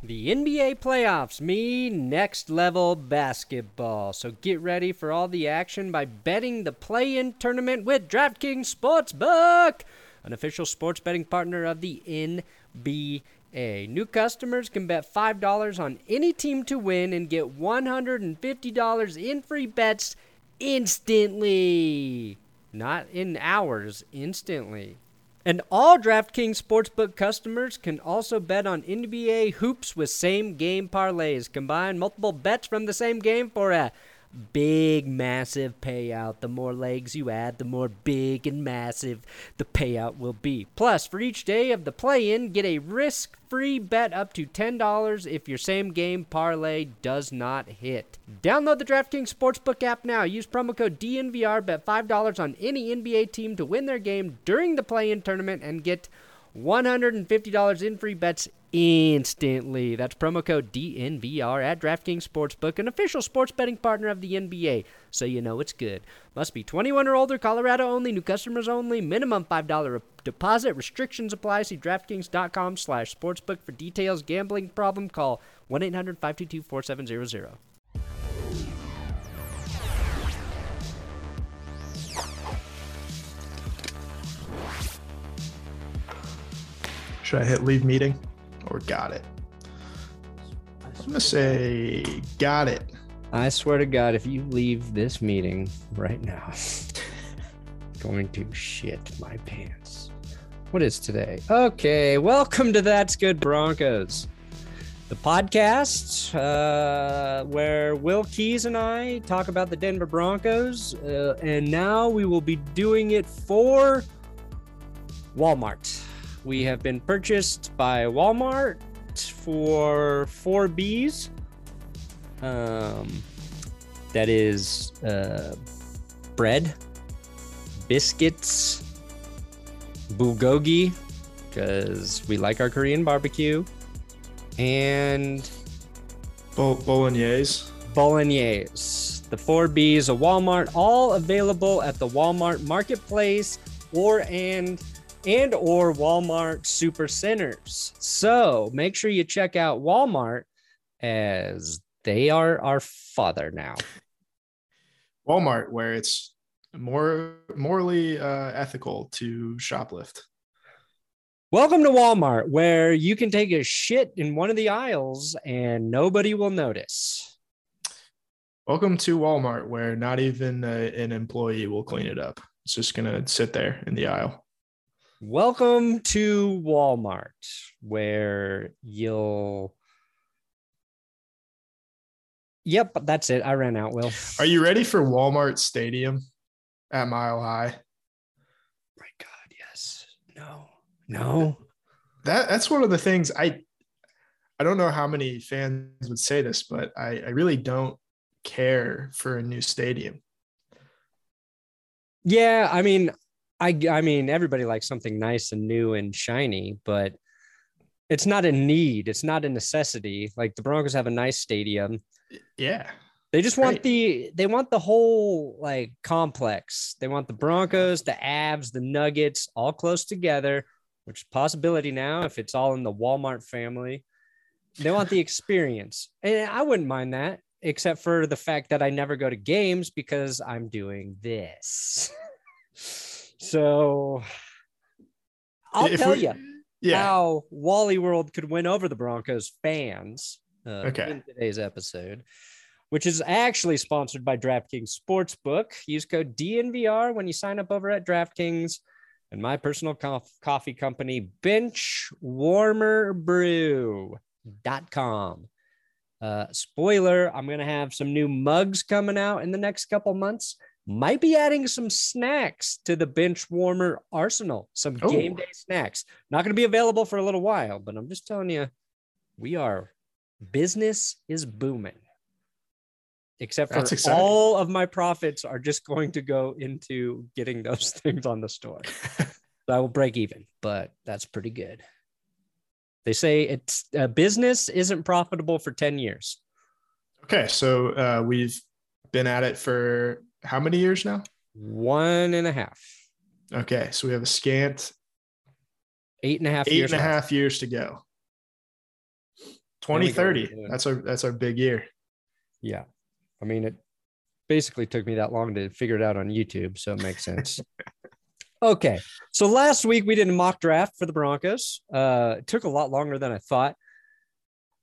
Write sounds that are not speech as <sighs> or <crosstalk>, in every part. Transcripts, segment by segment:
The NBA playoffs mean next level basketball. So get ready for all the action by betting the play in tournament with DraftKings Sportsbook, an official sports betting partner of the NBA. New customers can bet $5 on any team to win and get $150 in free bets instantly. Not in hours, instantly. And all DraftKings Sportsbook customers can also bet on NBA hoops with same game parlays. Combine multiple bets from the same game for a big, massive payout. The more legs you add, the more big and massive the payout will be. Plus, for each day of the play in, get a risk free bet up to $10 if your same game parlay does not hit. Download the DraftKings Sportsbook app now. Use promo code DNVR, bet $5 on any NBA team to win their game during the play in tournament and get $150 in free bets instantly. That's promo code DNVR at DraftKings Sportsbook, an official sports betting partner of the NBA, so you know it's good. Must be 21 or older, Colorado only, new customers only, minimum $5 deposit. Restrictions apply. See DraftKings.com slash sportsbook for details. Gambling problem, call 1-800-522-4700. Should I hit leave meeting or got it? I'm gonna say got it. I swear to God, if you leave this meeting right now, <laughs> going to shit my pants. What is today? Okay, welcome to That's Good Broncos, the podcast uh, where Will Keys and I talk about the Denver Broncos, uh, and now we will be doing it for Walmart. We have been purchased by Walmart for four Bs. Um, that is uh, bread, biscuits, bulgogi, because we like our Korean barbecue, and Bo- bolognese. bolognese. The four Bs of Walmart, all available at the Walmart Marketplace or and and or Walmart Super Centers. So make sure you check out Walmart as they are our father now. Walmart, where it's more morally uh, ethical to shoplift. Welcome to Walmart, where you can take a shit in one of the aisles and nobody will notice. Welcome to Walmart, where not even uh, an employee will clean it up. It's just gonna sit there in the aisle. Welcome to Walmart, where you'll. Yep, that's it. I ran out, Will. Are you ready for Walmart Stadium at Mile High? My God, yes. No, no. That that's one of the things I I don't know how many fans would say this, but I, I really don't care for a new stadium. Yeah, I mean, I I mean, everybody likes something nice and new and shiny, but it's not a need. It's not a necessity. Like the Broncos have a nice stadium. Yeah. They just want Right. the they want the whole like complex. They want the Broncos, the Avs, the Nuggets all close together, which is a possibility now if it's all in the Walmart family. They want the <laughs> experience. And I wouldn't mind that, except for the fact that I never go to games because I'm doing this. <laughs> so I'll If tell we- you, Yeah. how Wally World could win over the Broncos fans uh, Okay. in today's episode, which is actually sponsored by DraftKings Sportsbook. Use code DNVR when you sign up over at DraftKings and my personal cof- coffee company, benchwarmerbrew.com. Uh, spoiler, I'm going to have some new mugs coming out in the next couple months. Might be adding some snacks to the bench warmer arsenal, some Oh. game day snacks. Not going to be available for a little while, but I'm just telling you, we are business is booming. Except for all of my profits are just going to go into getting those <laughs> things on the store. so <laughs> I will break even, but that's pretty good. They say it's uh, business isn't profitable for 10 years. Okay. So uh, we've been at it for how many years now? One and a half, Okay. So we have a scant eight and a half eight years. and a left. years to go. Then go 2030. into it. That's our that's our big year. Yeah. I mean, it basically took me that long to figure it out on YouTube. So it makes sense. <laughs> okay. So last week we did a mock draft for the Broncos. Uh, it took a lot longer than I thought.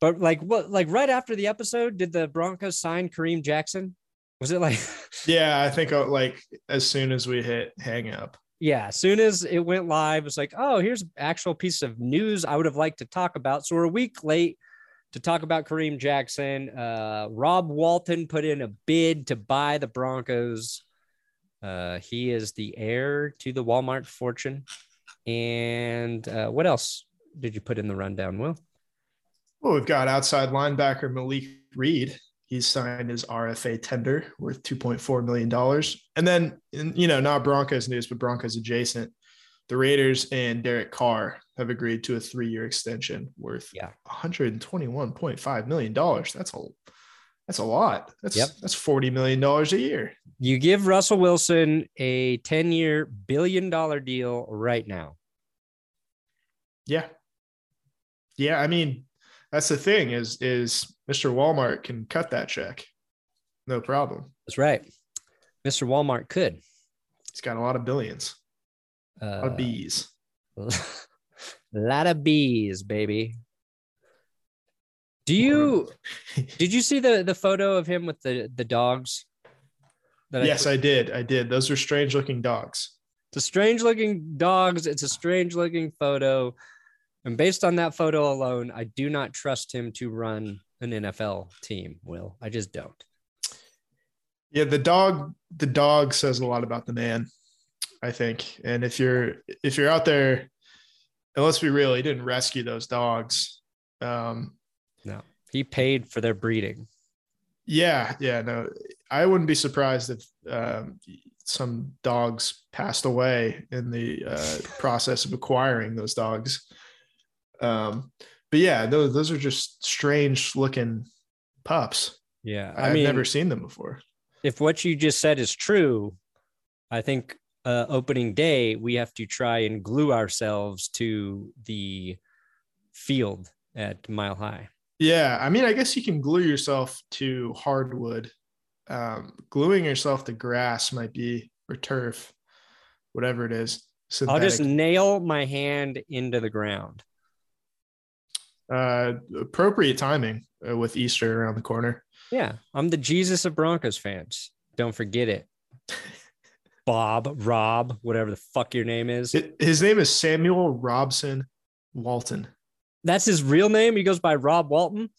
But like what like right after the episode, did the Broncos sign Kareem Jackson? Was it like <laughs> Yeah, I think uh, like as soon as we hit hang up. yeah, as soon as it went live, it's like, oh, here's actual piece of news I would have liked to talk about. So we're a week late to talk about Kareem Jackson. Uh, Rob Walton put in a bid to buy the Broncos. Uh, he is the heir to the Walmart fortune. And uh, what else did you put in the rundown, Will? Well, we've got outside linebacker Malik Reed. He's signed his RFA tender worth $2.4 million. And then, you know, not Broncos news, but Broncos adjacent. The Raiders and Derek Carr have agreed to a three year extension worth Yeah. $121.5 million. That's a that's a lot. That's Yep. that's $40 million a year. You give Russell Wilson a 10 year billion dollar deal right now. Yeah. Yeah. I mean, that's the thing is is Mr. Walmart can cut that check. No problem. That's right. Mr. Walmart could. He's got a lot of billions, a lot Uh, of bees. a <laughs> lot of bees, baby. Do you <laughs> did you see the the photo of him with the the dogs? That yes, I did. I did. Those are strange looking dogs. it's a strange looking dogs. It's a strange looking photo, and based on that photo alone, I do not trust him to run an NFL team. Will I just don't? Yeah, the dog the dog says a lot about the man, I think. And if you're if you're out there, and let's be real, he didn't rescue those dogs. Um, No, he paid for their breeding. yeah, yeah, no, I wouldn't be surprised if um, some dogs passed away in the uh, process of acquiring those dogs. Um, but yeah, those those are just strange looking pups. Yeah, I I've mean, never seen them before. if what you just said is true, I think uh, opening day we have to try and glue ourselves to the field at Mile High. Yeah, I mean, I guess you can glue yourself to hardwood. Um, gluing yourself to grass might be or turf, whatever it is. So I'll just nail my hand into the ground. Uh, appropriate timing uh, with Easter around the corner. Yeah, I'm the Jesus of Broncos fans. Don't forget it. <laughs> Bob, Rob, whatever the fuck your name is. It- his name is Samuel Robson Walton. That's his real name. He goes by Rob Walton.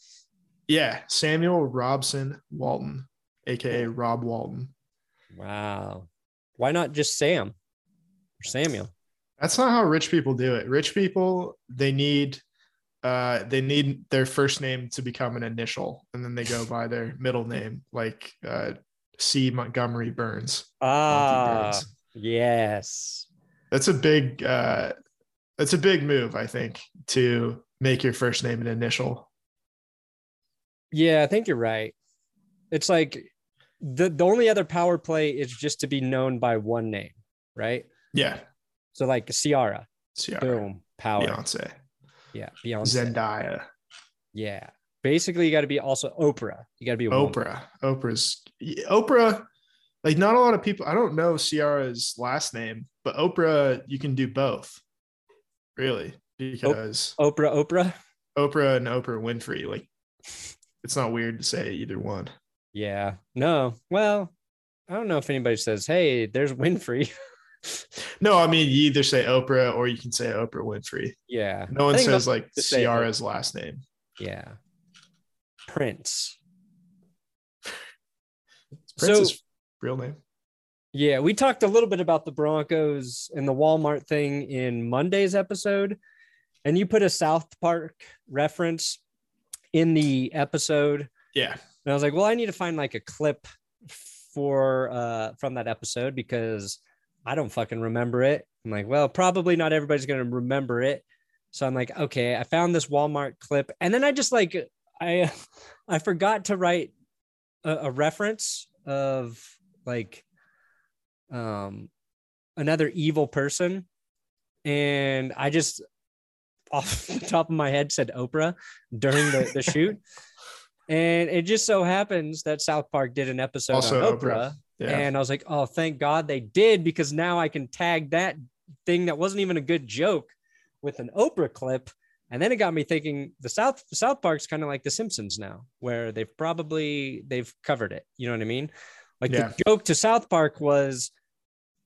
Yeah, Samuel Robson Walton, aka Rob Walton. Wow. Why not just Sam or Samuel? That's not how rich people do it. Rich people they need uh they need their first name to become an initial and then they go by their middle name like uh C Montgomery Burns. Ah, Burns. yes. That's a big uh that's a big move, I think, to make your first name an initial. Yeah, I think you're right. It's like the the only other power play is just to be known by one name, right? Yeah. So like Ciara, Ciara, boom, power. Beyonce, Yeah, Beyonce. Zendaya, Yeah. Basically, you got to be also Oprah. You got to be a woman. Oprah. Oprah's Oprah. Like not a lot of people. I don't know Ciara's last name, but Oprah, you can do both. Really, because Oprah, Oprah. Oprah and Oprah Winfrey, like it's not weird to say either one. Yeah. No. Well, I don't know if anybody says, "Hey, there's Winfrey." <laughs> No, I mean you either say Oprah or you can say Oprah Winfrey. yeah. No one says like just say Ciara's last name. Yeah. Prince. Prince's So- real name. Yeah, we talked a little bit about the Broncos and the Walmart thing in Monday's episode, and you put a South Park reference in the episode. Yeah. And I was like, well, I need to find like a clip for uh from that episode because I don't fucking remember it. I'm like, well, probably not everybody's gonna remember it. So I'm like, okay, I found this Walmart clip, and then I just like I <laughs> I forgot to write a, a reference of like um another evil person, and I just <laughs> off the top of my head said Oprah during the, the <laughs> shoot. And it just so happens that South Park did an episode Also on Oprah. Oprah. Yeah. And I was like, oh, thank God they did because now I can tag that thing that wasn't even a good joke with an Oprah clip. And then it got me thinking the South South Park's kind of like the Simpsons now, where they've probably they've covered it. You know what I mean? Like Yeah. the joke to South Park was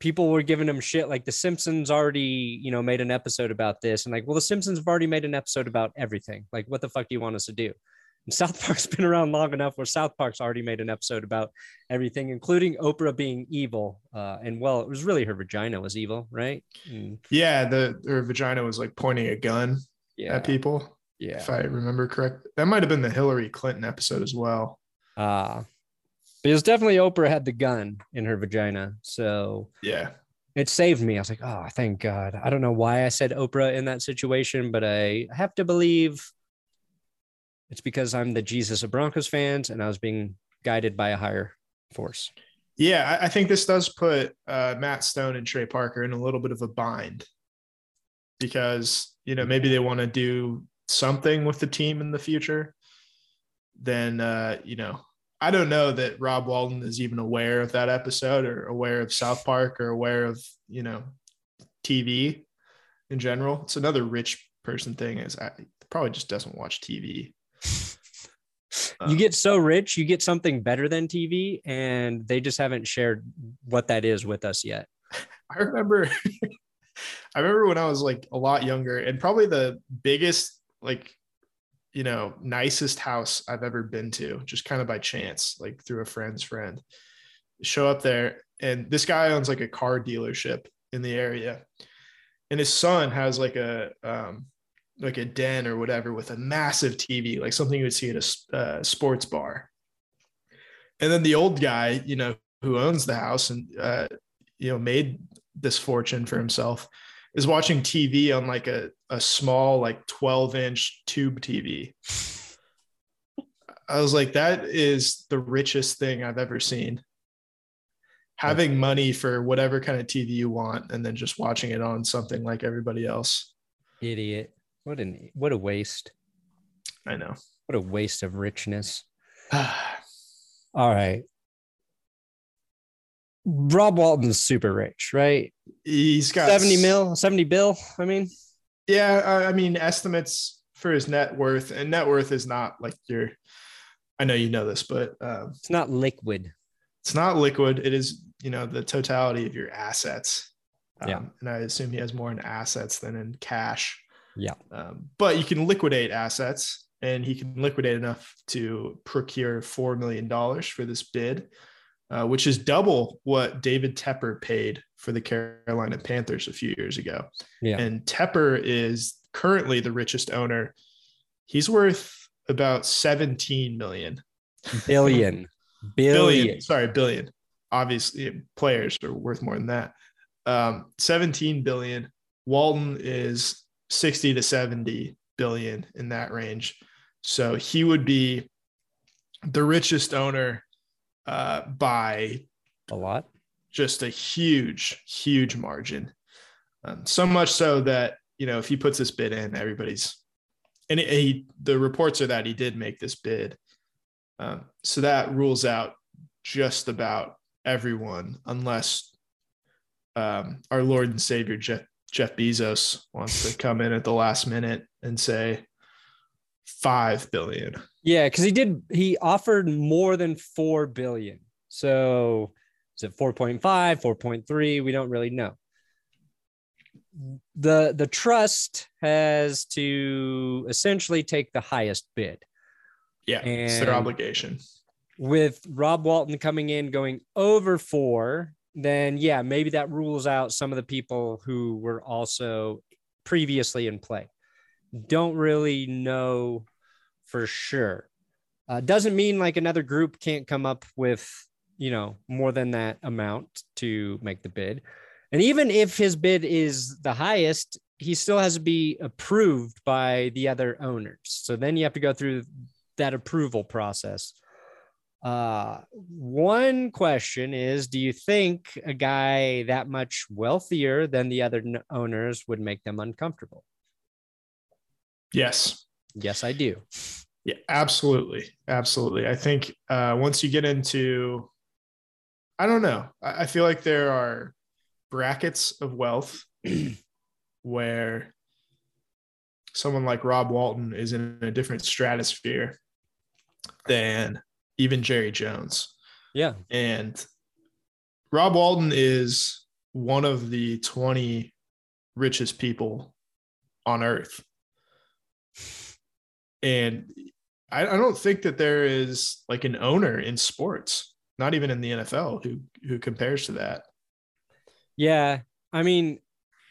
people were giving them shit like the Simpsons already, you know, made an episode about this. And like, well, the Simpsons have already made an episode about everything. Like, what the fuck do you want us to do? And South Park's <laughs> been around long enough where South Park's already made an episode about everything, including Oprah being evil. Uh, and well, it was really her vagina was evil, right? And, yeah, the her vagina was like pointing a gun yeah. at people, Yeah. if I remember correct. That might have been the Hillary Clinton episode as well. Uh, because definitely Oprah had the gun in her vagina. So Yeah. it saved me. I was like, oh, thank God. I don't know why I said Oprah in that situation, but I have to believe it's because I'm the Jesus of Broncos fans and I was being guided by a higher force. Yeah, I, think this does put uh, Matt Stone and Trey Parker in a little bit of a bind because you know maybe they want to do something with the team in the future. Then uh, you know I don't know that Rob Walton is even aware of that episode or aware of South Park or aware of you know TV in general. It's another rich person thing is I probably just doesn't watch TV. You get so rich, you get something better than TV, and they just haven't shared what that is with us yet. I remember <laughs> I remember when I was like a lot younger and probably the biggest like you know nicest house I've ever been to just kind of by chance like through a friend's friend show up there and this guy owns like a car dealership in the area and his son has like a um like a den or whatever with a massive TV like something you would see at a uh, sports bar and then the old guy you know who owns the house and uh you know made this fortune for himself is watching TV on like a, a small like 12 inch tube TV. I was like, that is the richest thing I've ever seen. Having money for whatever kind of TV you want and then just watching it on something like everybody else. Idiot. What an what a waste. I know. What a waste of richness. <sighs> All right. Rob Walton's super rich, right? He's got 70 mil, 70 bill. I mean, Yeah, I, I mean estimates for his net worth, and net worth is not like your. I know you know this, but um, it's not liquid. it's not liquid. It is you know the totality of your assets. Yeah. Um, and I assume he has more in assets than in cash. Yeah. Um, but you can liquidate assets, and he can liquidate enough to procure four million dollars for this bid, uh, which is double what David Tepper paid for the Carolina Panthers a few years ago. Yeah. And Tepper is currently the richest owner. He's worth about 17 million. Billion. <laughs> Billion. Billion. Sorry, billion. Obviously, players are worth more than that. Um, 17 billion. Walton is 60 to 70 billion in that range. So he would be the richest owner uh, by A lot. just a huge, huge margin. Um, so much so that you know if he puts this bid in, everybody's and he, he the reports are that he did make this bid. Um, so that rules out just about everyone, unless um, our Lord and Savior Jeff Jeff Bezos wants to come in at the last minute and say five billion. Yeah, because he did. He offered more than four billion. So is it 4.5, 4.3? We don't really know. The the trust has to essentially take the highest bid. Yeah, it's their obligation. With Rob Walton coming in going over four, then yeah, maybe that rules out some of the people who were also previously in play. Don't really know for sure. Uh, doesn't mean like another group can't come up with, you know, more than that amount to make the bid. And even if his bid is the highest, he still has to be approved by the other owners. So then you have to go through that approval process. Uh, one question is Do you think a guy that much wealthier than the other owners would make them uncomfortable? Yes. Yes, I do. Yeah, absolutely. Absolutely. I think uh, once you get into, I don't know, I, I feel like there are brackets of wealth <clears throat> where someone like Rob Walton is in a different stratosphere than even Jerry Jones. Yeah. And Rob Walton is one of the 20 richest people on earth. And I, I don't think that there is like an owner in sports, not even in the NFL, who who compares to that. Yeah. I mean,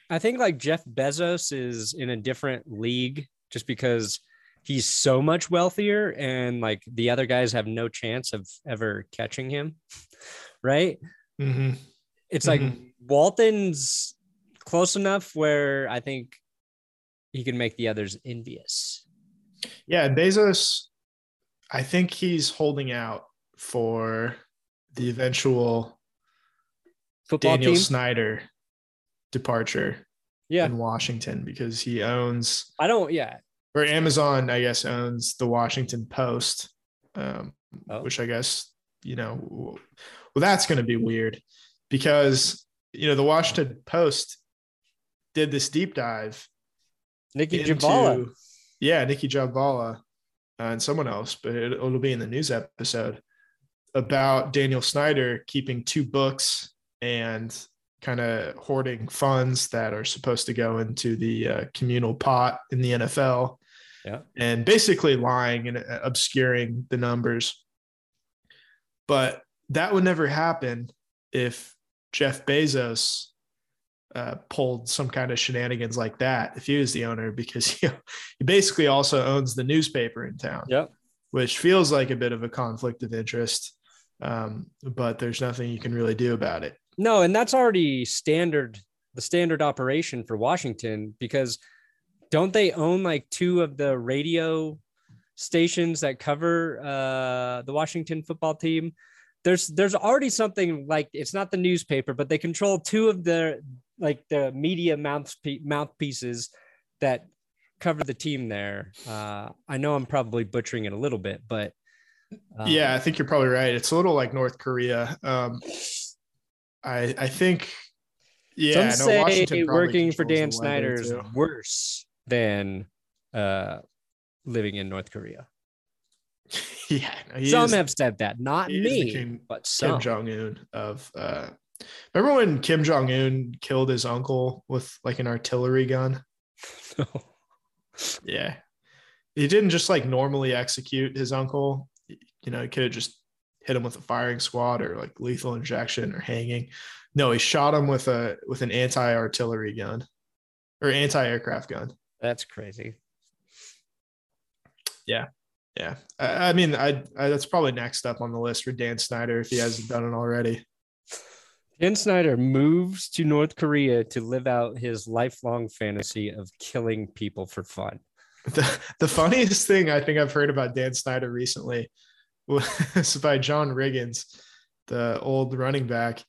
I think like Jeff Bezos is in a different league just because he's so much wealthier and like the other guys have no chance of ever catching him. <laughs> Right. Mm-hmm. It's like mm-hmm. Walton's close enough where I think he can make the others envious. Yeah. Bezos, I think he's holding out for the eventual Football Daniel team? Snyder departure yeah. in Washington because he owns I don't yeah or Amazon, I guess, owns the Washington Post, um, oh. which I guess, you know, well, that's going to be weird because, you know, the Washington Post did this deep dive. Nicki Jhabvala. Yeah, Nicki Jhabvala uh, and someone else, but it, it'll be in the news episode about Daniel Snyder keeping two books and kind of hoarding funds that are supposed to go into the uh, communal pot in the NFL. Yeah. And basically lying and uh, obscuring the numbers. But that would never happen if Jeff Bezos uh, pulled some kind of shenanigans like that if he was the owner, because <laughs> he, he basically also owns the newspaper in town. Yep. Which feels like a bit of a conflict of interest. Um, but there's nothing you can really do about it. No, and that's already standard, the standard operation for Washington because don't they own like two of the radio stations that cover uh, the Washington football team? There's there's already something like it's not the newspaper, but they control two of the like the media mouthpiece mouthpieces that cover the team there. Uh, I know I'm probably butchering it a little bit, but um, yeah, I think you're probably right. It's a little like North Korea. Um, I I think yeah, no, say working for Dan Snyder is worse than uh, living in North Korea. <laughs> yeah, some is, have said that, not me, Kim, but some. Kim Jong Un of. Uh, remember when Kim Jong Un killed his uncle with like an artillery gun? no. <laughs> Yeah, he didn't just like normally execute his uncle. You know, he could have just hit him with a firing squad or like lethal injection or hanging. No, he shot him with a with an anti artillery gun or anti aircraft gun. That's crazy. Yeah, yeah. I, I mean, I, I that's probably next up on the list for Dan Snyder if he hasn't done it already. Dan Snyder moves to North Korea to live out his lifelong fantasy of killing people for fun. The, the funniest thing I think I've heard about Dan Snyder recently was <laughs> by John Riggins, the old running back.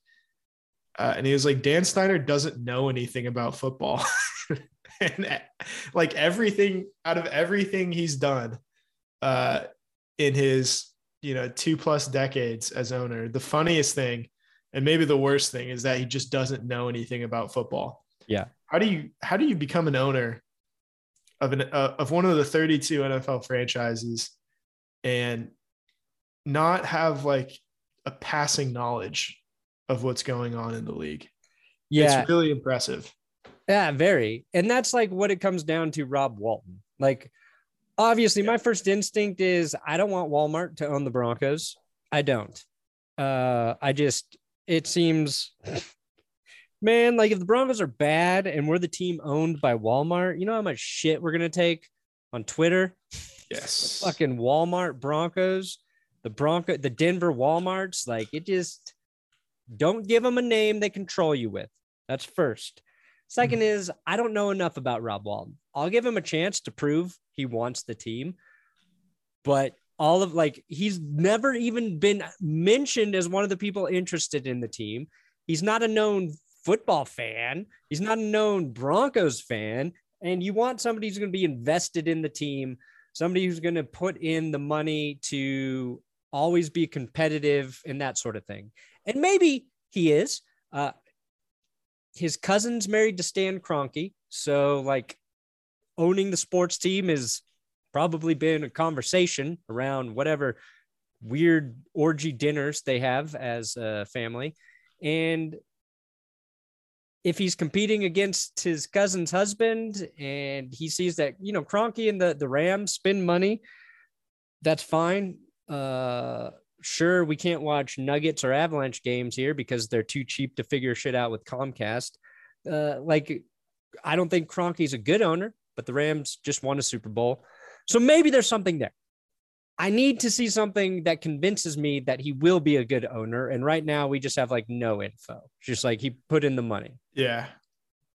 Uh, and he was like, Dan Snyder doesn't know anything about football. <laughs> <laughs> and like everything out of everything he's done uh, in his, you know, two plus decades as owner, the funniest thing and maybe the worst thing is that he just doesn't know anything about football. Yeah. How do you how do you become an owner of an uh, of one of the 32 NFL franchises and not have like a passing knowledge of what's going on in the league? Yeah. It's really impressive. Yeah, very. And that's like what it comes down to Rob Walton. Like, obviously, my first instinct is I don't want Walmart to own the Broncos. I don't. Uh, I just, it seems, man, like if the Broncos are bad and we're the team owned by Walmart, you know how much shit we're going to take on Twitter? Yes. Fucking Walmart Broncos, the Bronco, the Denver Walmarts. Like, it just, don't give them a name they control you with. That's first. Second is I don't know enough about Rob Walton. I'll give him a chance to prove he wants the team, but all of like he's never even been mentioned as one of the people interested in the team. He's not a known football fan. He's not a known Broncos fan. And you want somebody who's going to be invested in the team, somebody who's going to put in the money to always be competitive and that sort of thing. And maybe he is. Uh, his cousin's married to Stan Kroenke, so like owning the sports team has probably been a conversation around whatever weird orgy dinners they have as a family, and if he's competing against his cousin's husband and he sees that you know Kroenke and the the Rams spend money, that's fine. Uh, sure we can't watch Nuggets or Avalanche games here because they're too cheap to figure shit out with Comcast. Uh, like, I don't think Kroenke's a good owner, but the Rams just won a Super Bowl, so maybe there's something there. I need to see something that convinces me that he will be a good owner. And right now, we just have like no info. Just like he put in the money Yeah.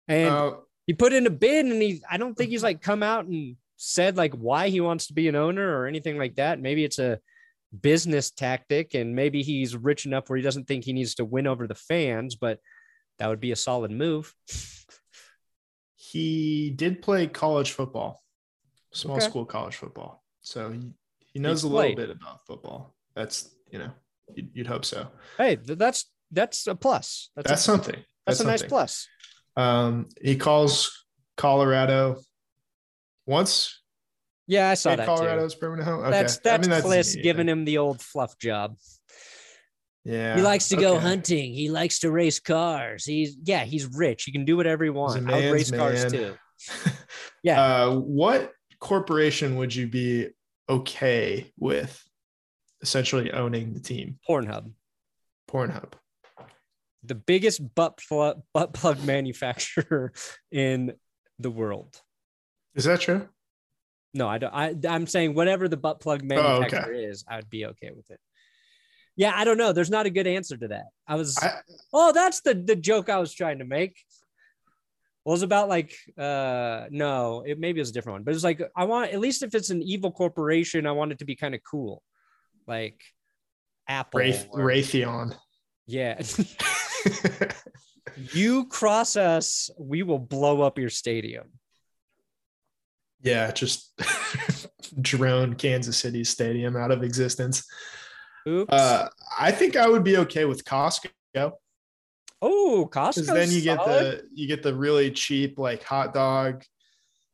and Uh, he put in a bid, and he I don't think he's like come out and said like why he wants to be an owner or anything like that. Maybe it's a business tactic, and maybe he's rich enough where he doesn't think he needs to win over the fans, but that would be a solid move. <laughs> he did play college football, small Okay. school college football. So he, he knows He's a little played. bit about football. That's, you know, you'd, you'd hope so. Hey, that's that's a plus. That's, That's a, something. that's, a nice plus. Um, he calls Colorado once. Yeah, I saw that Colorado's too. permanent home. Okay. That's I that's mean, Klis yeah. giving him the old fluff job. Yeah. He likes to go hunting. He likes to race cars. He's yeah, he's rich. He can do whatever he wants. I would race cars too. <laughs> Yeah. Uh, what corporation would you be okay with essentially owning the team? Pornhub. Pornhub. the biggest butt plug, butt plug <laughs> manufacturer in the world. Is that true? No, I don't. I, I'm saying whatever the butt plug Oh, okay. manufacturer is, I'd be okay with it. Yeah, I don't know. There's not a good answer to that. I was. I, oh, that's the the joke I was trying to make. Well, it was about like uh no, it maybe it was a different one, but it was like I want at least if it's an evil corporation, I want it to be kind of cool, like Apple. Wraith, or- Raytheon. Yeah. <laughs> you cross us, we will blow up your stadium. Yeah, just <laughs> drone Kansas City Stadium out of existence. Oops. Uh, I think I would be okay with Costco oh, Costco. then you get the you get the really cheap like hot dog,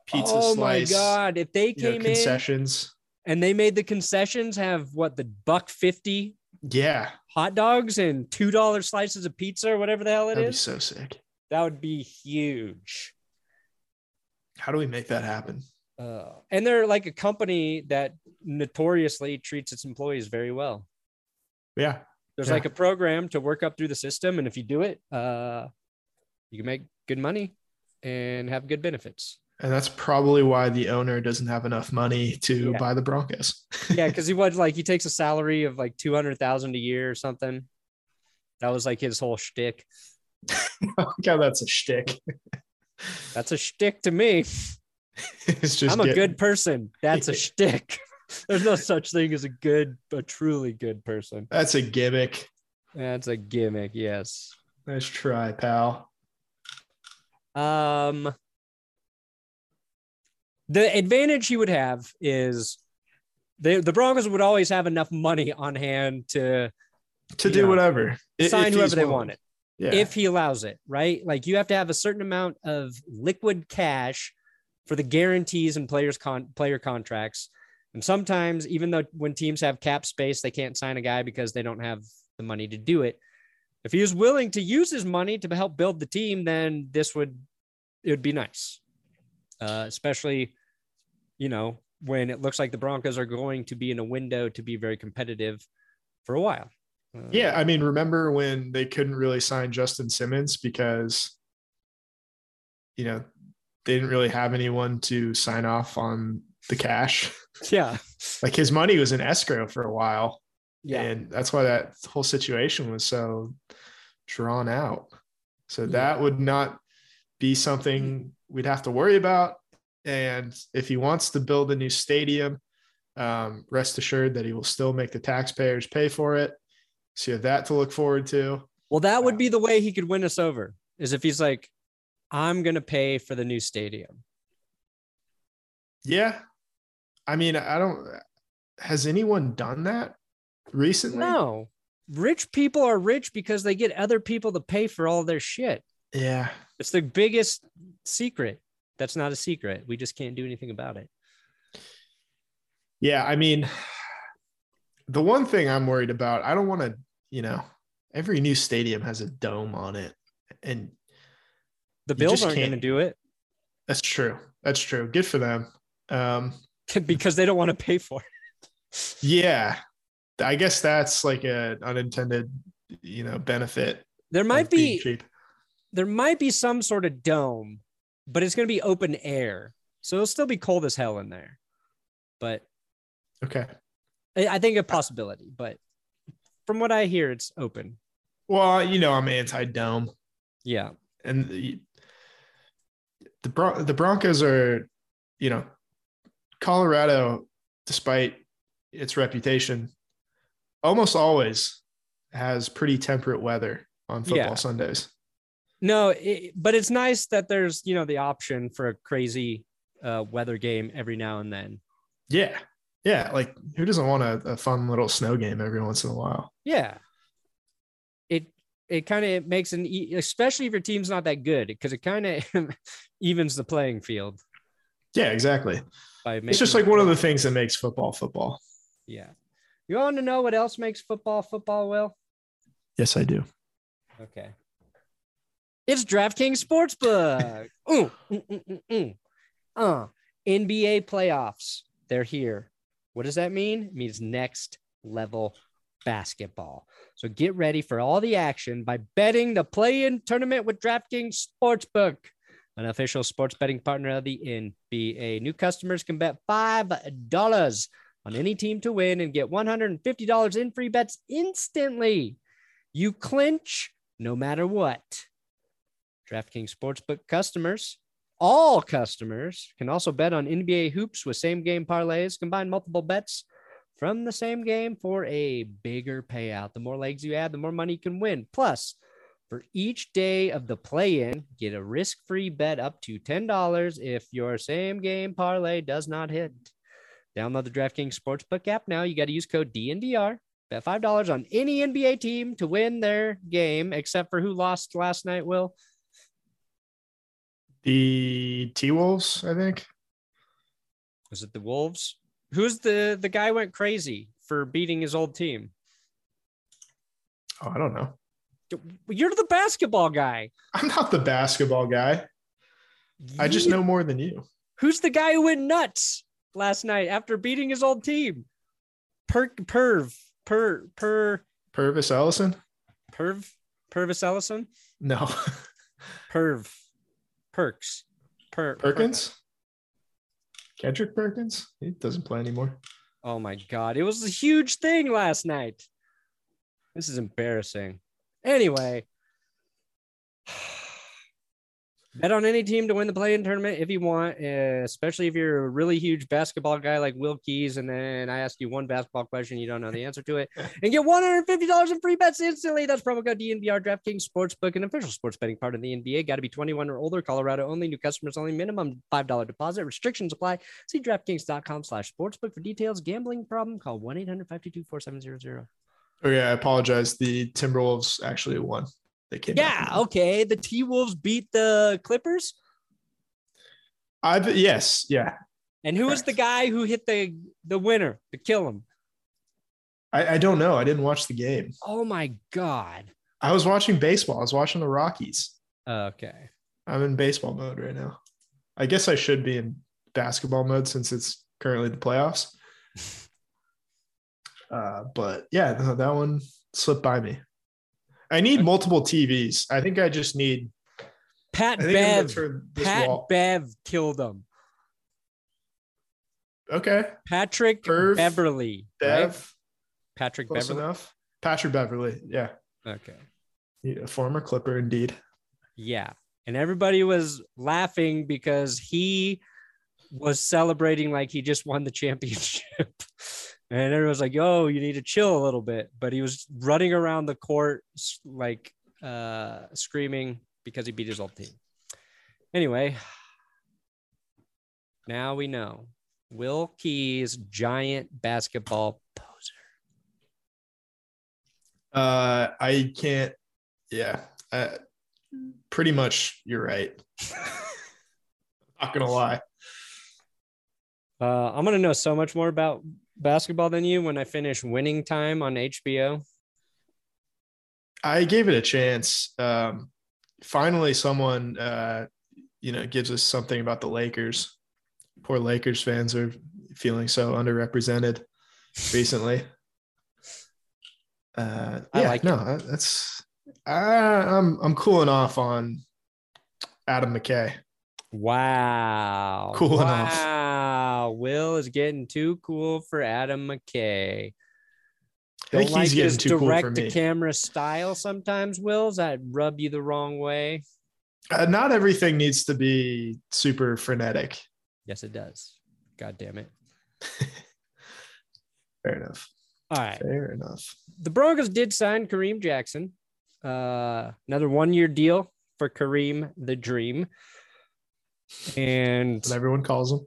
pizza oh slice, Oh my god! If they you know, came in concessions. and they made the concessions have what the buck fifty Yeah, hot dogs and two dollar slices of pizza or whatever the hell it that'd be is, so sick. that would be huge. How do we make that happen? Uh, and they're like a company that notoriously treats its employees very well. Yeah, There's Yeah. like a program to work up through the system, and if you do it, uh, you can make good money and have good benefits. and that's probably why the owner doesn't have enough money to Yeah. buy the Broncos. <laughs> Yeah, because he was like he takes a salary of like two hundred thousand a year or something. That was like his whole shtick. <laughs> God, that's a shtick. That's a shtick to me. <laughs> it's just I'm a good person. That's a shtick. <laughs> There's no such thing as a good, a truly good person. That's a gimmick. That's a gimmick. Yes. Nice try, pal. Um, the advantage he would have is the the Broncos would always have enough money on hand to To do know, whatever. sign whoever they willing. wanted. Yeah. if he allows it, right? Like you have to have a certain amount of liquid cash for the guarantees and players con player contracts. And sometimes, even though when teams have cap space, they can't sign a guy because they don't have the money to do it. If he was willing to use his money to help build the team, then this would it would be nice. Uh, especially, you know, when it looks like the Broncos are going to be in a window to be very competitive for a while. Uh, Yeah, I mean, remember when they couldn't really sign Justin Simmons because, you know, they didn't really have anyone to sign off on the cash. <laughs> yeah, Like his money was in escrow for a while, yeah. and that's why that whole situation was so drawn out. So Yeah. that would not be something we'd have to worry about. And if he wants to build a new stadium, um, rest assured that he will still make the taxpayers pay for it. So you have that to look forward to. Well, that would be the way he could win us over. Is if he's like, I'm gonna pay for the new stadium. Yeah. I mean, I don't, has anyone done that recently? No, rich people are rich because they get other people to pay for all their shit. Yeah. It's the biggest secret. That's not a secret. We just can't do anything about it. Yeah. I mean, <sighs> the one thing I'm worried about, I don't want to, you know, every new stadium has a dome on it. And The You Bills aren't going to can't- do it that's true. That's true. Good for them. Um, <laughs> because they don't want to pay for it. yeah. I guess that's like an unintended, you know, benefit. There might be cheap. there might be some sort of dome, but it's going to be open air, so it'll still be cold as hell in there. But Okay. I I think a possibility. But from what I hear, it's open. Well, you know, I'm anti dome. Yeah. and the the, Bron- the Broncos are, you know, Colorado, despite its reputation, almost always has pretty temperate weather on football Yeah. Sundays. No, it, but it's nice that there's you know the option for a crazy uh, weather game every now and then. Yeah, yeah. Like who doesn't want a, a fun little snow game every once in a while? Yeah. It kind of makes an especially if your team's not that good because it kind of <laughs> evens the playing field Yeah, exactly. by It's just like one of the things that makes football football. yeah. You want to know what else makes football football? Will Yes, I do. okay. It's DraftKings Sportsbook. <laughs> Ooh, mm, mm, mm, mm. Uh, NBA playoffs. They're here. What does that mean? It means next level basketball. So get ready for all the action by betting the play-in tournament with DraftKings Sportsbook, an official sports betting partner of the NBA. New customers can bet $5 on any team to win and get $150 in free bets instantly. You clinch no matter what. DraftKings Sportsbook customers, all customers, can also bet on NBA hoops with same game parlays, combine multiple bets from the same game for a bigger payout. The more legs you add, the more money you can win. Plus, for each day of the play in, get a risk free bet up to $10 if your same game parlay does not hit. Download the DraftKings Sportsbook app now. You got to use code DNVR. Bet $5 on any NBA team to win their game, except for who lost last night, Will. The T Wolves, I think. Was it the Wolves? Who's the the guy went crazy for beating his old team? Oh, I don't know. You're the basketball guy. I'm not the basketball guy. I just know more than you. who's the guy who went nuts last night after beating his old team. Per perv per per Pervis Ellison? perv Pervis Ellison No. <laughs> perv perks per Perkins? Kendrick Perkins? He doesn't play anymore. Oh my god, it was a huge thing last night. This is embarrassing. Anyway, <sighs> <sighs> <sighs> bet on any team to win the play-in tournament if you want, especially if you're a really huge basketball guy like Will Keys. And then I ask you one basketball question, you don't know the answer to it, <laughs> and get $150 in free bets instantly. That's promo code DNVR DraftKings Sportsbook, an official sports betting part of the NBA. Got to be 21 or older. Colorado only. New customers only. Minimum $5 deposit. Restrictions apply. See DraftKings.com slash sportsbook for details. Gambling problem? Call 1-800-522-4700. Oh yeah, I apologize. The Timberwolves actually won. They came. Yeah, okay. The T Wolves beat the Clippers. I've yes, yeah. And who was the guy who hit the the winner to kill him? I, I don't know. I didn't watch the game. Oh my god. I was watching baseball. I was watching the Rockies. Okay. I'm in baseball mode right now. I guess I should be in basketball mode since it's currently the playoffs. <laughs> Uh, but yeah, no, that one slipped by me. I need multiple TVs. I think I just need. Pat I think I'm Bev. Pat wall. Bev killed him. Okay, Patrick Perv, Beverley. Bev, right? Patrick close Beverley. enough. Patrick Beverley, yeah, Okay. a former Clipper indeed. Yeah. And everybody was laughing because he was celebrating like he just won the championship. <laughs> and everyone's like, yo, you need to chill a little bit. But he was running around the court like uh, screaming because he beat his old team. Anyway, now we know Will Keys, giant basketball poser. Uh, I can't. Yeah, uh, pretty much. You're right. <laughs> Not gonna lie. Uh, I'm gonna know so much more about basketball than you when I finish Winning Time on HBO. I gave it a chance. Um, finally, someone, uh, you know, gives us something about the Lakers. Poor Lakers fans are feeling so underrepresented recently. Uh, I yeah, like no, I- that's I, I'm I'm cooling off on Adam McKay. Wow. Cooling off. Will is getting too cool for Adam McKay. I think Don't like getting his too cool for direct to me. camera style sometimes, Will. Does that rub you the wrong way? Uh, not everything needs to be super frenetic. Yes, it does. God damn it. <laughs> Fair enough. All right. Fair enough. The Broncos did sign Kareem Jackson. Uh, another one year deal for Kareem the Dream. And What everyone calls him.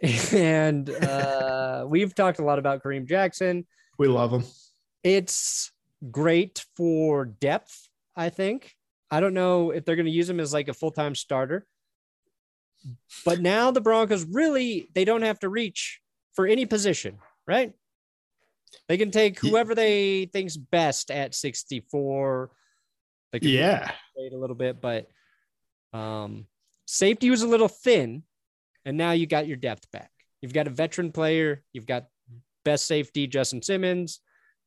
<laughs> and uh, we've talked a lot about Kareem Jackson. We love him. It's great for depth, I think. I don't know if they're going to use him as like a full-time starter. But now the Broncos really they don't have to reach for any position, right? They can take whoever they think's best at 64. They can Yeah. wait a little bit, but um, safety was a little thin, and now you got your depth back. You've got a veteran player. You've got best safety Justin Simmons.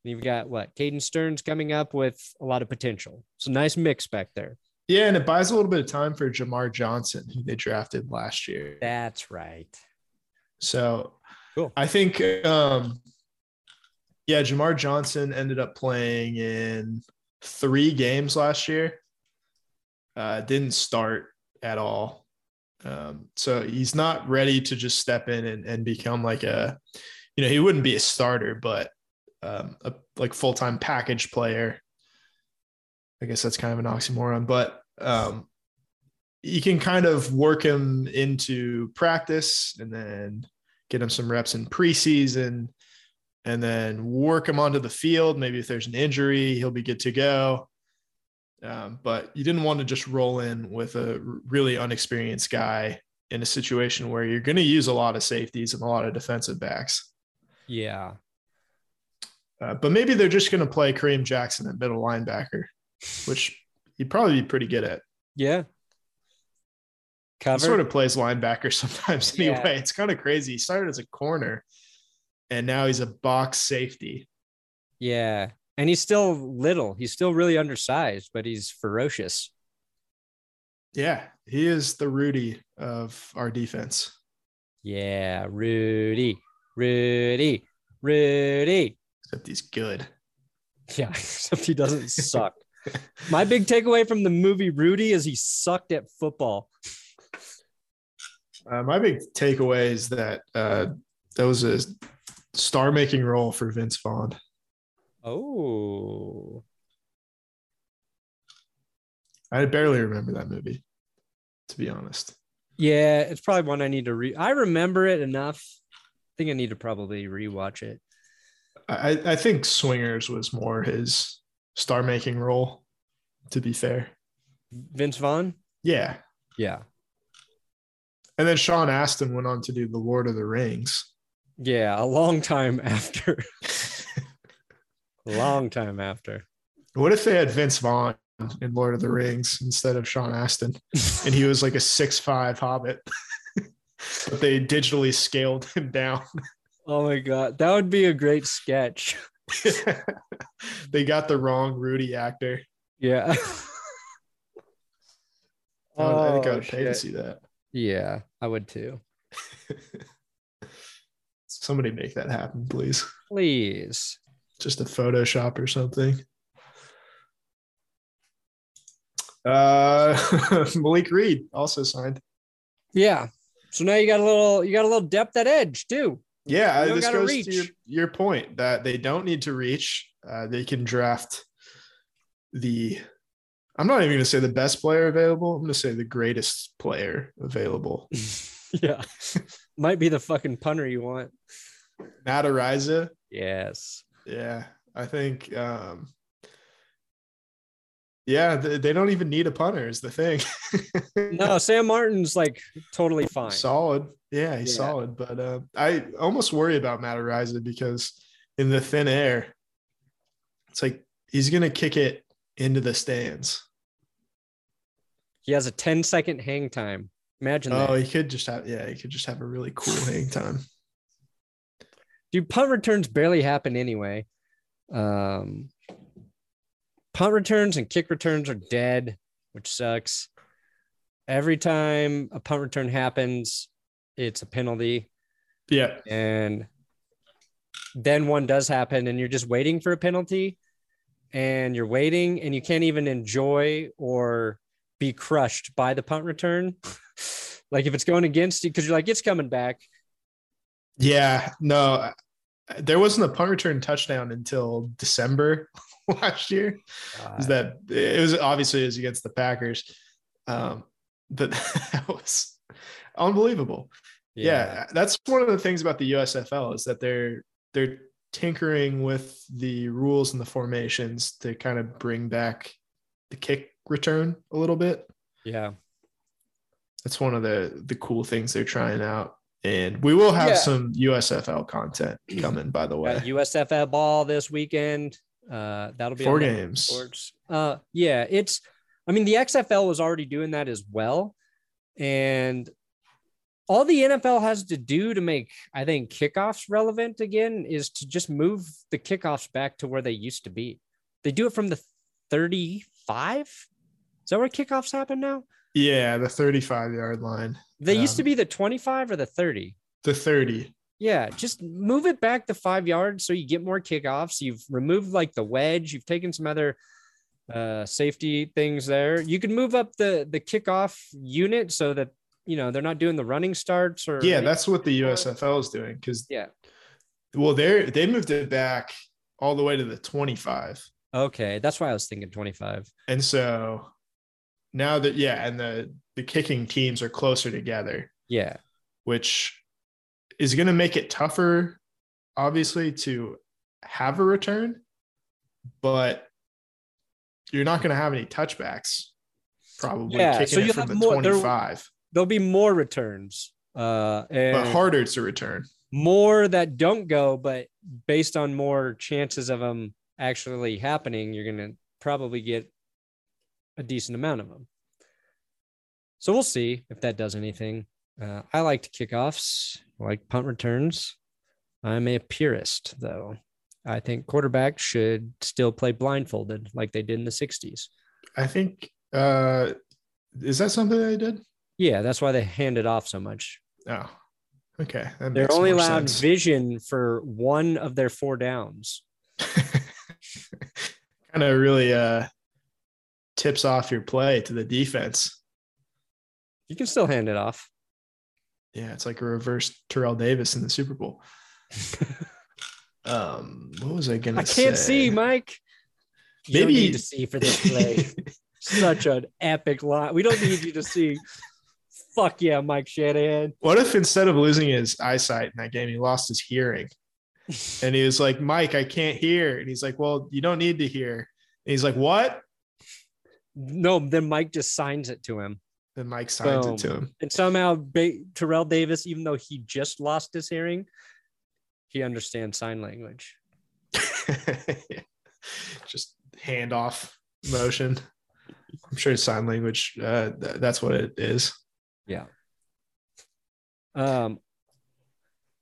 And you've got what Caden Sterns coming up with a lot of potential. It's a nice mix back there. Yeah, and it buys a little bit of time for Jamar Johnson, who they drafted last year. That's right. So Cool. I think um yeah, Jamar Johnson ended up playing in three games last year. Uh didn't start at all. Um, so he's not ready to just step in and, and become like a you know, he wouldn't be a starter, but um a like full-time package player. I guess that's kind of an oxymoron, but um you can kind of work him into practice and then get him some reps in preseason and then work him onto the field. Maybe if there's an injury, he'll be good to go. Um, but you didn't want to just roll in with a really unexperienced guy in a situation where you're going to use a lot of safeties and a lot of defensive backs. Yeah. Uh, but maybe they're just going to play Kareem Jackson at middle linebacker, which he'd probably be pretty good at. Yeah. Cover. He sort of plays linebacker <laughs> sometimes Yeah. anyway. It's kind of crazy. He started as a corner and now he's a box safety. yeah. And he's still little. He's still really undersized, but he's ferocious. Yeah, he is the Rudy of our defense. Yeah. Rudy. Rudy. Rudy. Except he's good. Yeah, <laughs> except he doesn't <laughs> suck. My big takeaway from the movie Rudy is he sucked at football. Uh, my big takeaway is that uh, that was a star-making role for Vince Vaughn. Oh, I barely remember that movie, to be honest. yeah, it's probably one I need to re. I remember it enough. I think I need to probably rewatch it. I, I think Swingers was more his star-making role. To be fair, Vince Vaughn. yeah. Yeah, And then Sean Astin went on to do the Lord of the Rings. yeah, a long time <laughs> after. Long time after. What if they had Vince Vaughn in Lord of the Rings instead of Sean Astin, and he was like a six five Hobbit, <laughs> but they digitally scaled him down. Oh my god, that would be a great sketch. <laughs> they got the wrong Rudy actor. Yeah. <laughs> I, would- I think I Oh, would pay to see that. Yeah, I would too. Somebody make that happen, please. Please. Just a Photoshop or something. Uh, <laughs> Malik Reed also signed. Yeah. So now you got a little you got a little depth at edge too. Yeah, this goes to your, your point that they don't need to reach. Uh, they can draft the. I'm not even going to say the best player available. I'm going to say the greatest player available. <laughs> yeah. Might be the fucking punter you want. Matt Araiza. Yes. Yeah, I think. Um, yeah, they, they don't even need a punter. Is the thing. <laughs> No, Sam Martin's like totally fine. solid. Yeah, he's Yeah. solid. But uh, I almost worry about Matt Araiza because in the thin air, it's like he's gonna kick it into the stands. He has a 10 second hang time. Imagine Oh, that. he could just have yeah, he could just have a really cool hang time. Dude, punt returns barely happen anyway. Um, punt returns and kick returns are dead, which sucks. Every time a punt return happens, it's a penalty. Yeah, And then one does happen, and you're just waiting for a penalty, and you're waiting, and you can't even enjoy or be crushed by the punt return. <laughs> like if it's going against you, because you're like, it's coming back. Yeah. No, there wasn't a punt return touchdown until December <laughs> last year. is that it was obviously it was against the Packers. Um, but <laughs> that was unbelievable. Yeah. that's one of the things about the USFL is that they're they're tinkering with the rules and the formations to kind of bring back the kick return a little bit. Yeah. That's one of the the cool things they're trying out. And we will have Yeah. some USFL content coming, by the way. Got USFL ball this weekend. Uh, that'll be Four games. Sports. Uh, yeah, it's. I mean, the XFL was already doing that as well, and all the NFL has to do to make, I think, kickoffs relevant again is to just move the kickoffs back to where they used to be. They do it from the thirty-five. Is that where kickoffs happen now? Yeah, the 35 yard line. They used to Um, be the twenty-five or the thirty. The 30. Yeah, just move it back to five yards so you get more kickoffs. You've removed like the wedge. You've taken some other uh, safety things there. You can move up the the kickoff unit so that you know they're not doing the running starts or Yeah, that's what the USFL is doing because yeah. well, they're they moved it back all the way to the 25. Okay, that's why I was thinking twenty five. And so now that yeah, and the the kicking teams are closer together, Yeah, which is going to make it tougher obviously to have a return, but you're not going to have any touchbacks probably Yeah, kicking so you'll have the more- there- 25, there'll be more returns. Uh, and but harder to return. more that don't go, but based on more chances of them actually happening, you're going to probably get a decent amount of them. So we'll see if that does anything. Uh, I liked kickoffs, I like punt returns. I'm a purist, though. I think quarterbacks should still play blindfolded like they did in the 60s. I think uh is that something they did? Yeah, that's why they hand it off so much. Oh, okay. They're only allowed sense. vision for one of their four downs. <laughs> kind of really uh tips off your play to the defense. You can still hand it off. Yeah, it's like a reverse Terrell Davis in the Super Bowl. um, what was I gonna I can't say? see, Mike. Maybe You Maybe- need to see for this play. <laughs> Such an epic line. We don't need you to see. Fuck yeah, Mike Shanahan. what if instead of losing his eyesight in that game, he lost his hearing? <laughs> And he was like, Mike, I can't hear. And he's like, Well, you don't need to hear. And he's like, What? No, then Mike just signs it to him. Then Mike signs Boom. it to him. And somehow ba- Terrell Davis, even though he just lost his hearing, he understands sign language. <laughs> Just handoff motion. I'm sure sign language. Uh, th- that's what it is. Yeah. Um,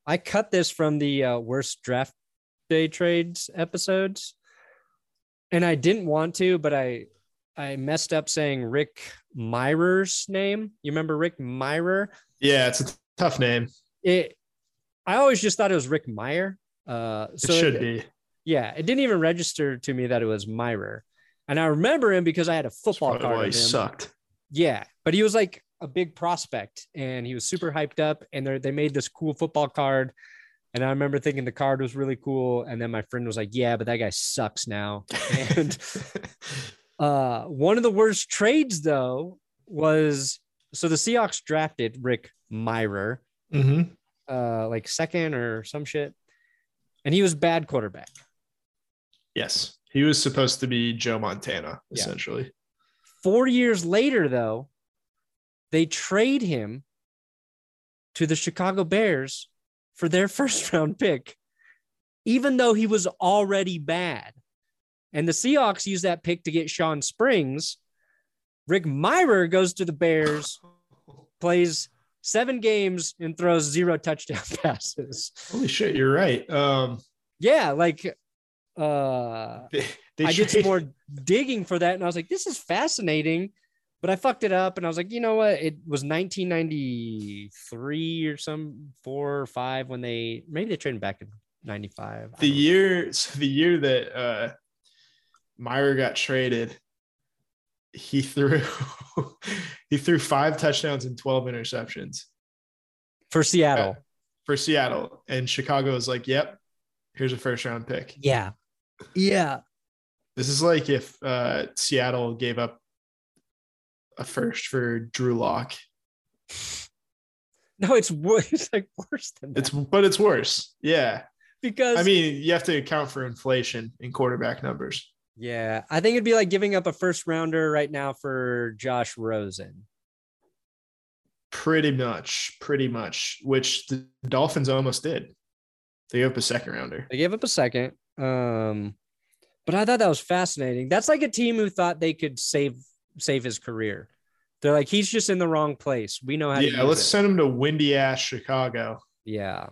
I cut this from the uh, worst draft day trades episodes, and I didn't want to, but I I messed up saying Rick Mirer's name. You remember Rick Mirer? Yeah, it's a tough name. It. I always just thought it was Rick Meyer. Uh, It so should be. Yeah, it didn't even register to me that it was Mirer, and I remember him because I had a football card. why he him. sucked. Yeah, but he was like a big prospect and he was super hyped up and they they made this cool football card and I remember thinking the card was really cool and then my friend was like, "Yeah, but that guy sucks now." <laughs> And <laughs> uh one of the worst trades though was so the Seahawks drafted Rick Mirer hmm uh like second or some shit. And he was bad quarterback. Yes, he was supposed to be Joe Montana, Yeah. essentially. 4 years later though, they trade him to the Chicago Bears for their <laughs> first round pick, even though he was already bad. And the Seahawks use that pick to get Shawn Springs. Rick Mirer goes to the Bears, <laughs> plays seven games, and throws zero touchdown <laughs> passes. Holy shit, you're right. Um, Yeah, like uh they, they I did some <laughs> more digging for that and I was like, this is fascinating. But I fucked it up and I was like, you know what? It was 1993 or some four or five when they maybe they traded back in 95. The year so the year that uh Meyer got traded, he threw <laughs> he threw five touchdowns and 12 interceptions for Seattle. for Seattle. And Chicago is like, Yep, here's a first round pick. Yeah. Yeah. This is like if uh Seattle gave up a first for Drew Lock. No, it's. <laughs> It's like worse than that. It's but it's worse. Yeah. because I mean, you have to account for inflation in quarterback numbers. Yeah, I think it'd be like giving up a first rounder right now for Josh Rosen. Pretty much, pretty much, which the Dolphins almost did. They gave up a second rounder. They gave up a second. Um, but I thought that was fascinating. That's like a team who thought they could save save his career. They're like, he's just in the wrong place. We know how to Yeah, let's it. send him to windy ass Chicago. Yeah.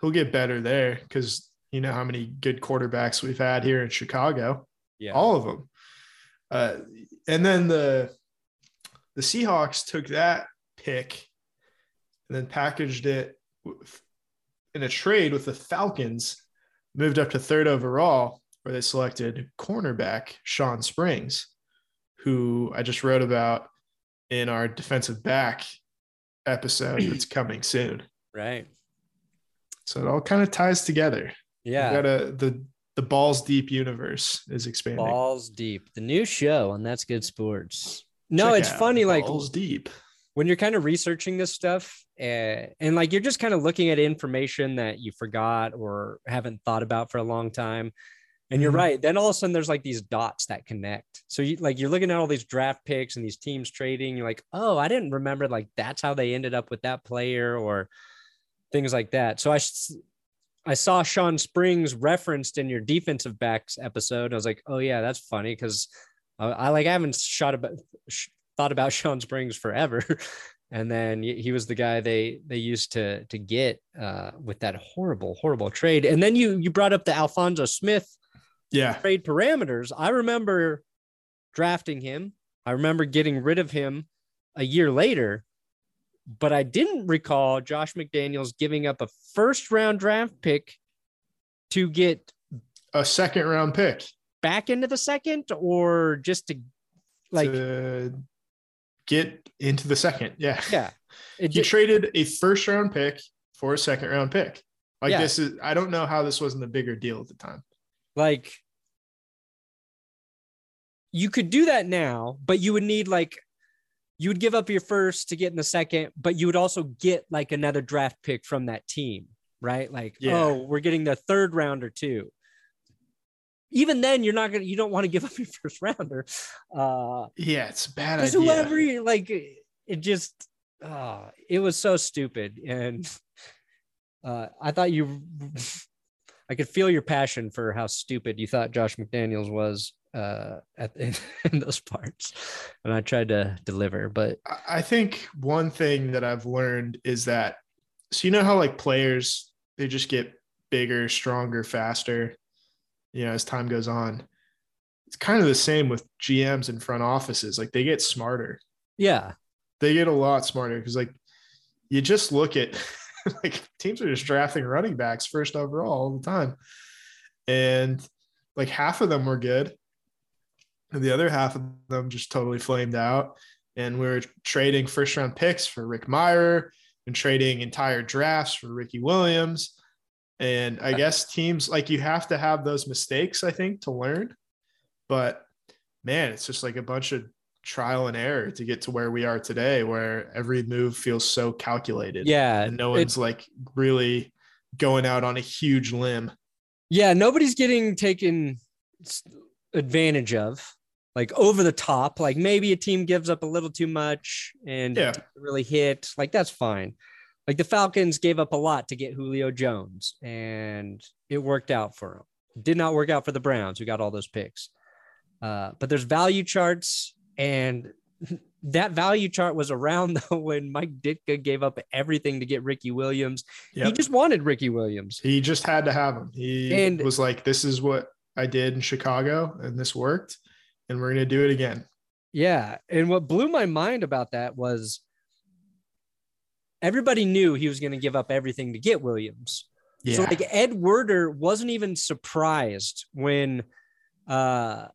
He'll get better there because you know how many good quarterbacks we've had here in Chicago. Yeah. all of them. Uh, and then the the Seahawks took that pick and then packaged it with- in a trade with the Falcons, moved up to third overall, where they selected cornerback Shawn Springs, who I just wrote about in our defensive back episode that's coming soon. right. So it all kind of ties together. Yeah. Got a the the balls deep universe is expanding. Balls deep. The new show on That's Good Sports. No, Check it's funny. Like balls deep. when you're kind of researching this stuff uh, and like you're just kind of looking at information that you forgot or haven't thought about for a long time and you're Mhm. right then all of a sudden there's like these dots that connect so you like you're looking at all these draft picks and these teams trading you're like oh i didn't remember like that's how they ended up with that player or things like that so i I saw Shawn Springs referenced in your defensive backs episode. I was like, oh yeah, that's funny because I, I like I haven't shot about sh- thought about <laughs> Shawn Springs forever, and then he was the guy they they used to to get uh, with that horrible horrible trade. And then you you brought up the Alphonso Smith Yeah. trade parameters. I remember drafting him. I remember getting rid of him a year later, but I didn't recall Josh McDaniels giving up a first round draft pick to get A second round pick. back into the second or just to like to get into the second. Yeah. yeah. <laughs> It You traded a first round pick for a second round pick. Like Yeah. this is I don't know how this wasn't a bigger deal at the time. like you could do that now, but you would need like you would give up your first to get in the second, but you would also get like another draft pick from that team, right? Like, Yeah. oh, we're getting the third rounder too. even then you're not gonna you don't want to give up your <laughs> first rounder. Uh Yeah, it's a bad because idea. whoever you like it just uh it was so stupid and <laughs> uh I thought you <laughs> I could feel your passion for how stupid you thought Josh McDaniels was uh at in, <laughs> in those parts and I tried to deliver but I- think one thing that I've learned is that so you know how like players they just get bigger, stronger, faster, you know, as time goes on. It's kind of the same with GMs and front offices. Like they get smarter. yeah They get a lot smarter because like you just look at <laughs> like teams are just drafting running backs first overall all the time. And like half of them were good. And the other half of them just totally flamed out. And we are trading first round picks for Rick Meyer and trading entire drafts for Ricky Williams. And I guess teams like you have to have those mistakes, I think, to learn. But man, it's just like a bunch of trial and error to get to where we are today, where every move feels so calculated. yeah And no one's like really going out on a huge limb. Yeah, nobody's getting taken advantage of, like over the top. Like maybe a team gives up a little too much and Yeah. really hit. Like that's fine. Like the Falcons gave up a lot to get Julio Jones, and it worked out for them. Did not work out for the Browns, who got all those picks. Uh, but there's value charts, and <laughs> that value chart was around <laughs> though when Mike Ditka gave up everything to get Ricky Williams. He just wanted Ricky Williams. He just had to have him. He And- was like, "This is what I did in Chicago, and this worked, and we're gonna do it again." Yeah. And what blew my mind about that was everybody knew he was going to give up everything to get Williams. Yeah, So like Ed Werder wasn't even surprised when uh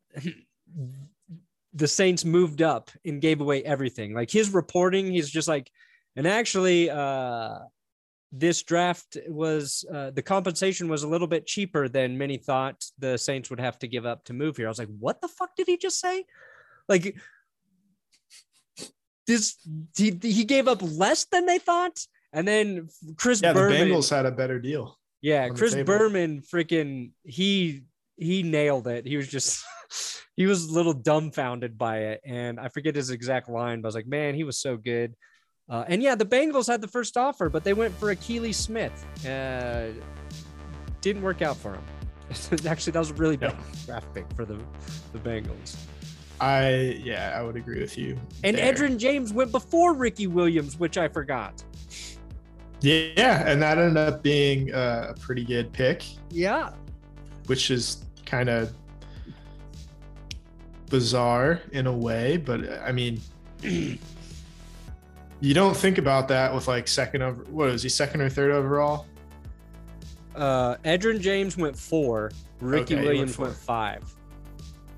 the Saints moved up and gave away everything. Like his reporting, he's just like, and actually uh this draft was uh, the compensation was a little bit cheaper than many thought the Saints would have to give up to move here. I was like, what the fuck did he just say? Like this he, he gave up less than they thought. And then Chris yeah. The Berman, Bengals had a better deal. yeah, Chris. Berman freaking he he nailed it. He was just <laughs> he was a little dumbfounded by it. And I forget his exact line, but I was like, man, he was so good. Uh, and yeah, the Bengals had the first offer, but they went for Akili Smith. Uh, didn't work out for him. <laughs> Actually, that was a really bad draft pick for the, the Bengals. I yeah, I would agree with you. And there. Edgerrin James went before Ricky Williams, which I forgot. yeah, and that ended up being uh, a pretty good pick, Yeah. which is kind of bizarre in a way, but I mean. <clears throat> You don't think about that with like second over. What is he second or third overall? Uh, Edgerrin James went four. Ricky Okay, went Williams four. went five.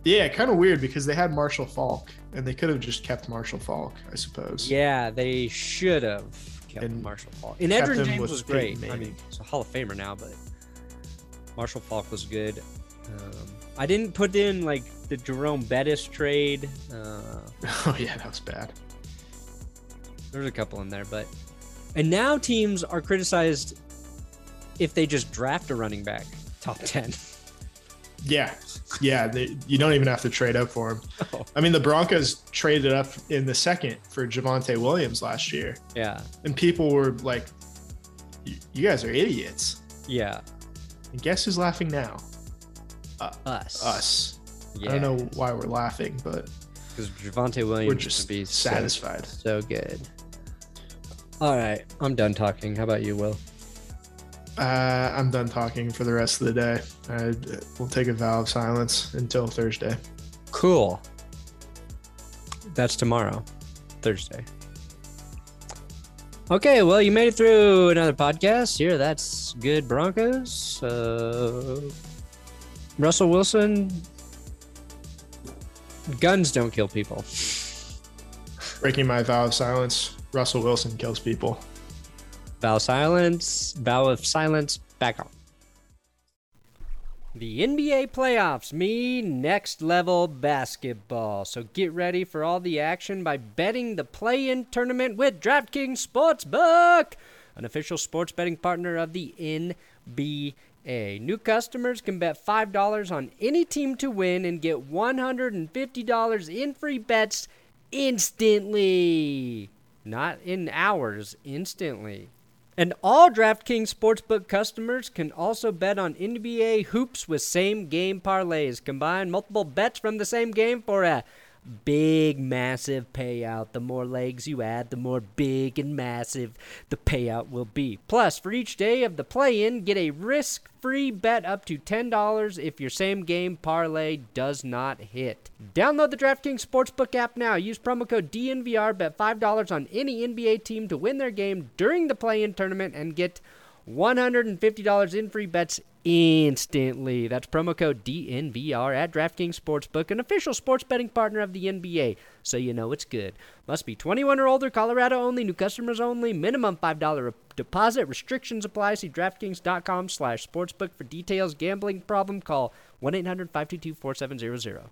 Yeah, kind of weird because they had Marshall Faulk and they could have just kept Marshall Faulk, I suppose. Yeah, they should have kept And Marshall Faulk. And Edgerrin James was Peyton great. I mean, he's a Hall of Famer now, but Marshall Faulk was good. Um, I didn't put in like the Jerome Bettis trade. Uh, <laughs> Oh yeah, that was bad. There's a couple in there, but and now teams are criticized if they just draft a running back top <laughs> ten. Yeah, yeah. They, you don't even have to trade up for him. Oh. <laughs> I mean, the Broncos traded up in the second for Javonte Williams last year, yeah, and people were like, "You guys are idiots." yeah, And guess who's laughing now? Uh, us, Us. Yeah, I don't know why we're laughing, but because Javonte Williams we're would just be so- satisfied. so good. All right, I'm done talking. How about you, Will? Uh, I'm done talking for the rest of the day. I will take a vow of silence until Thursday. Cool. That's tomorrow, Thursday. Okay, well, you made it through another podcast here. That's good, Broncos. Uh, Russell Wilson. Guns don't kill people. Breaking my vow of silence. Russell Wilson kills people. Vow silence. Vow of silence. Back on. The NBA playoffs mean next level basketball. So get ready for all the action by betting the play in tournament with DraftKings Sportsbook, an official sports betting partner of the NBA. New customers can bet $5 on any team to win and get $150 in free bets instantly. Not in hours, instantly. And all DraftKings Sportsbook customers can also bet on NBA hoops with same game parlays. Combine multiple bets from the same game for a big, massive payout. The more legs you add, the more big and massive the payout will be. Plus, for each day of the play in, get a risk free bet up to $10 if your same game parlay does not hit. Download the DraftKings Sportsbook app now. Use promo code DNVR, bet $5 on any NBA team to win their game during the play in tournament and get $150 in free bets instantly. That's promo code DNVR at DraftKings Sportsbook, an official sports betting partner of the NBA, so you know it's good. Must be 21 or older, Colorado only, new customers only, minimum $5 deposit. Restrictions apply. See DraftKings.com slash sportsbook for details. Gambling problem, call 1-800-522-4700.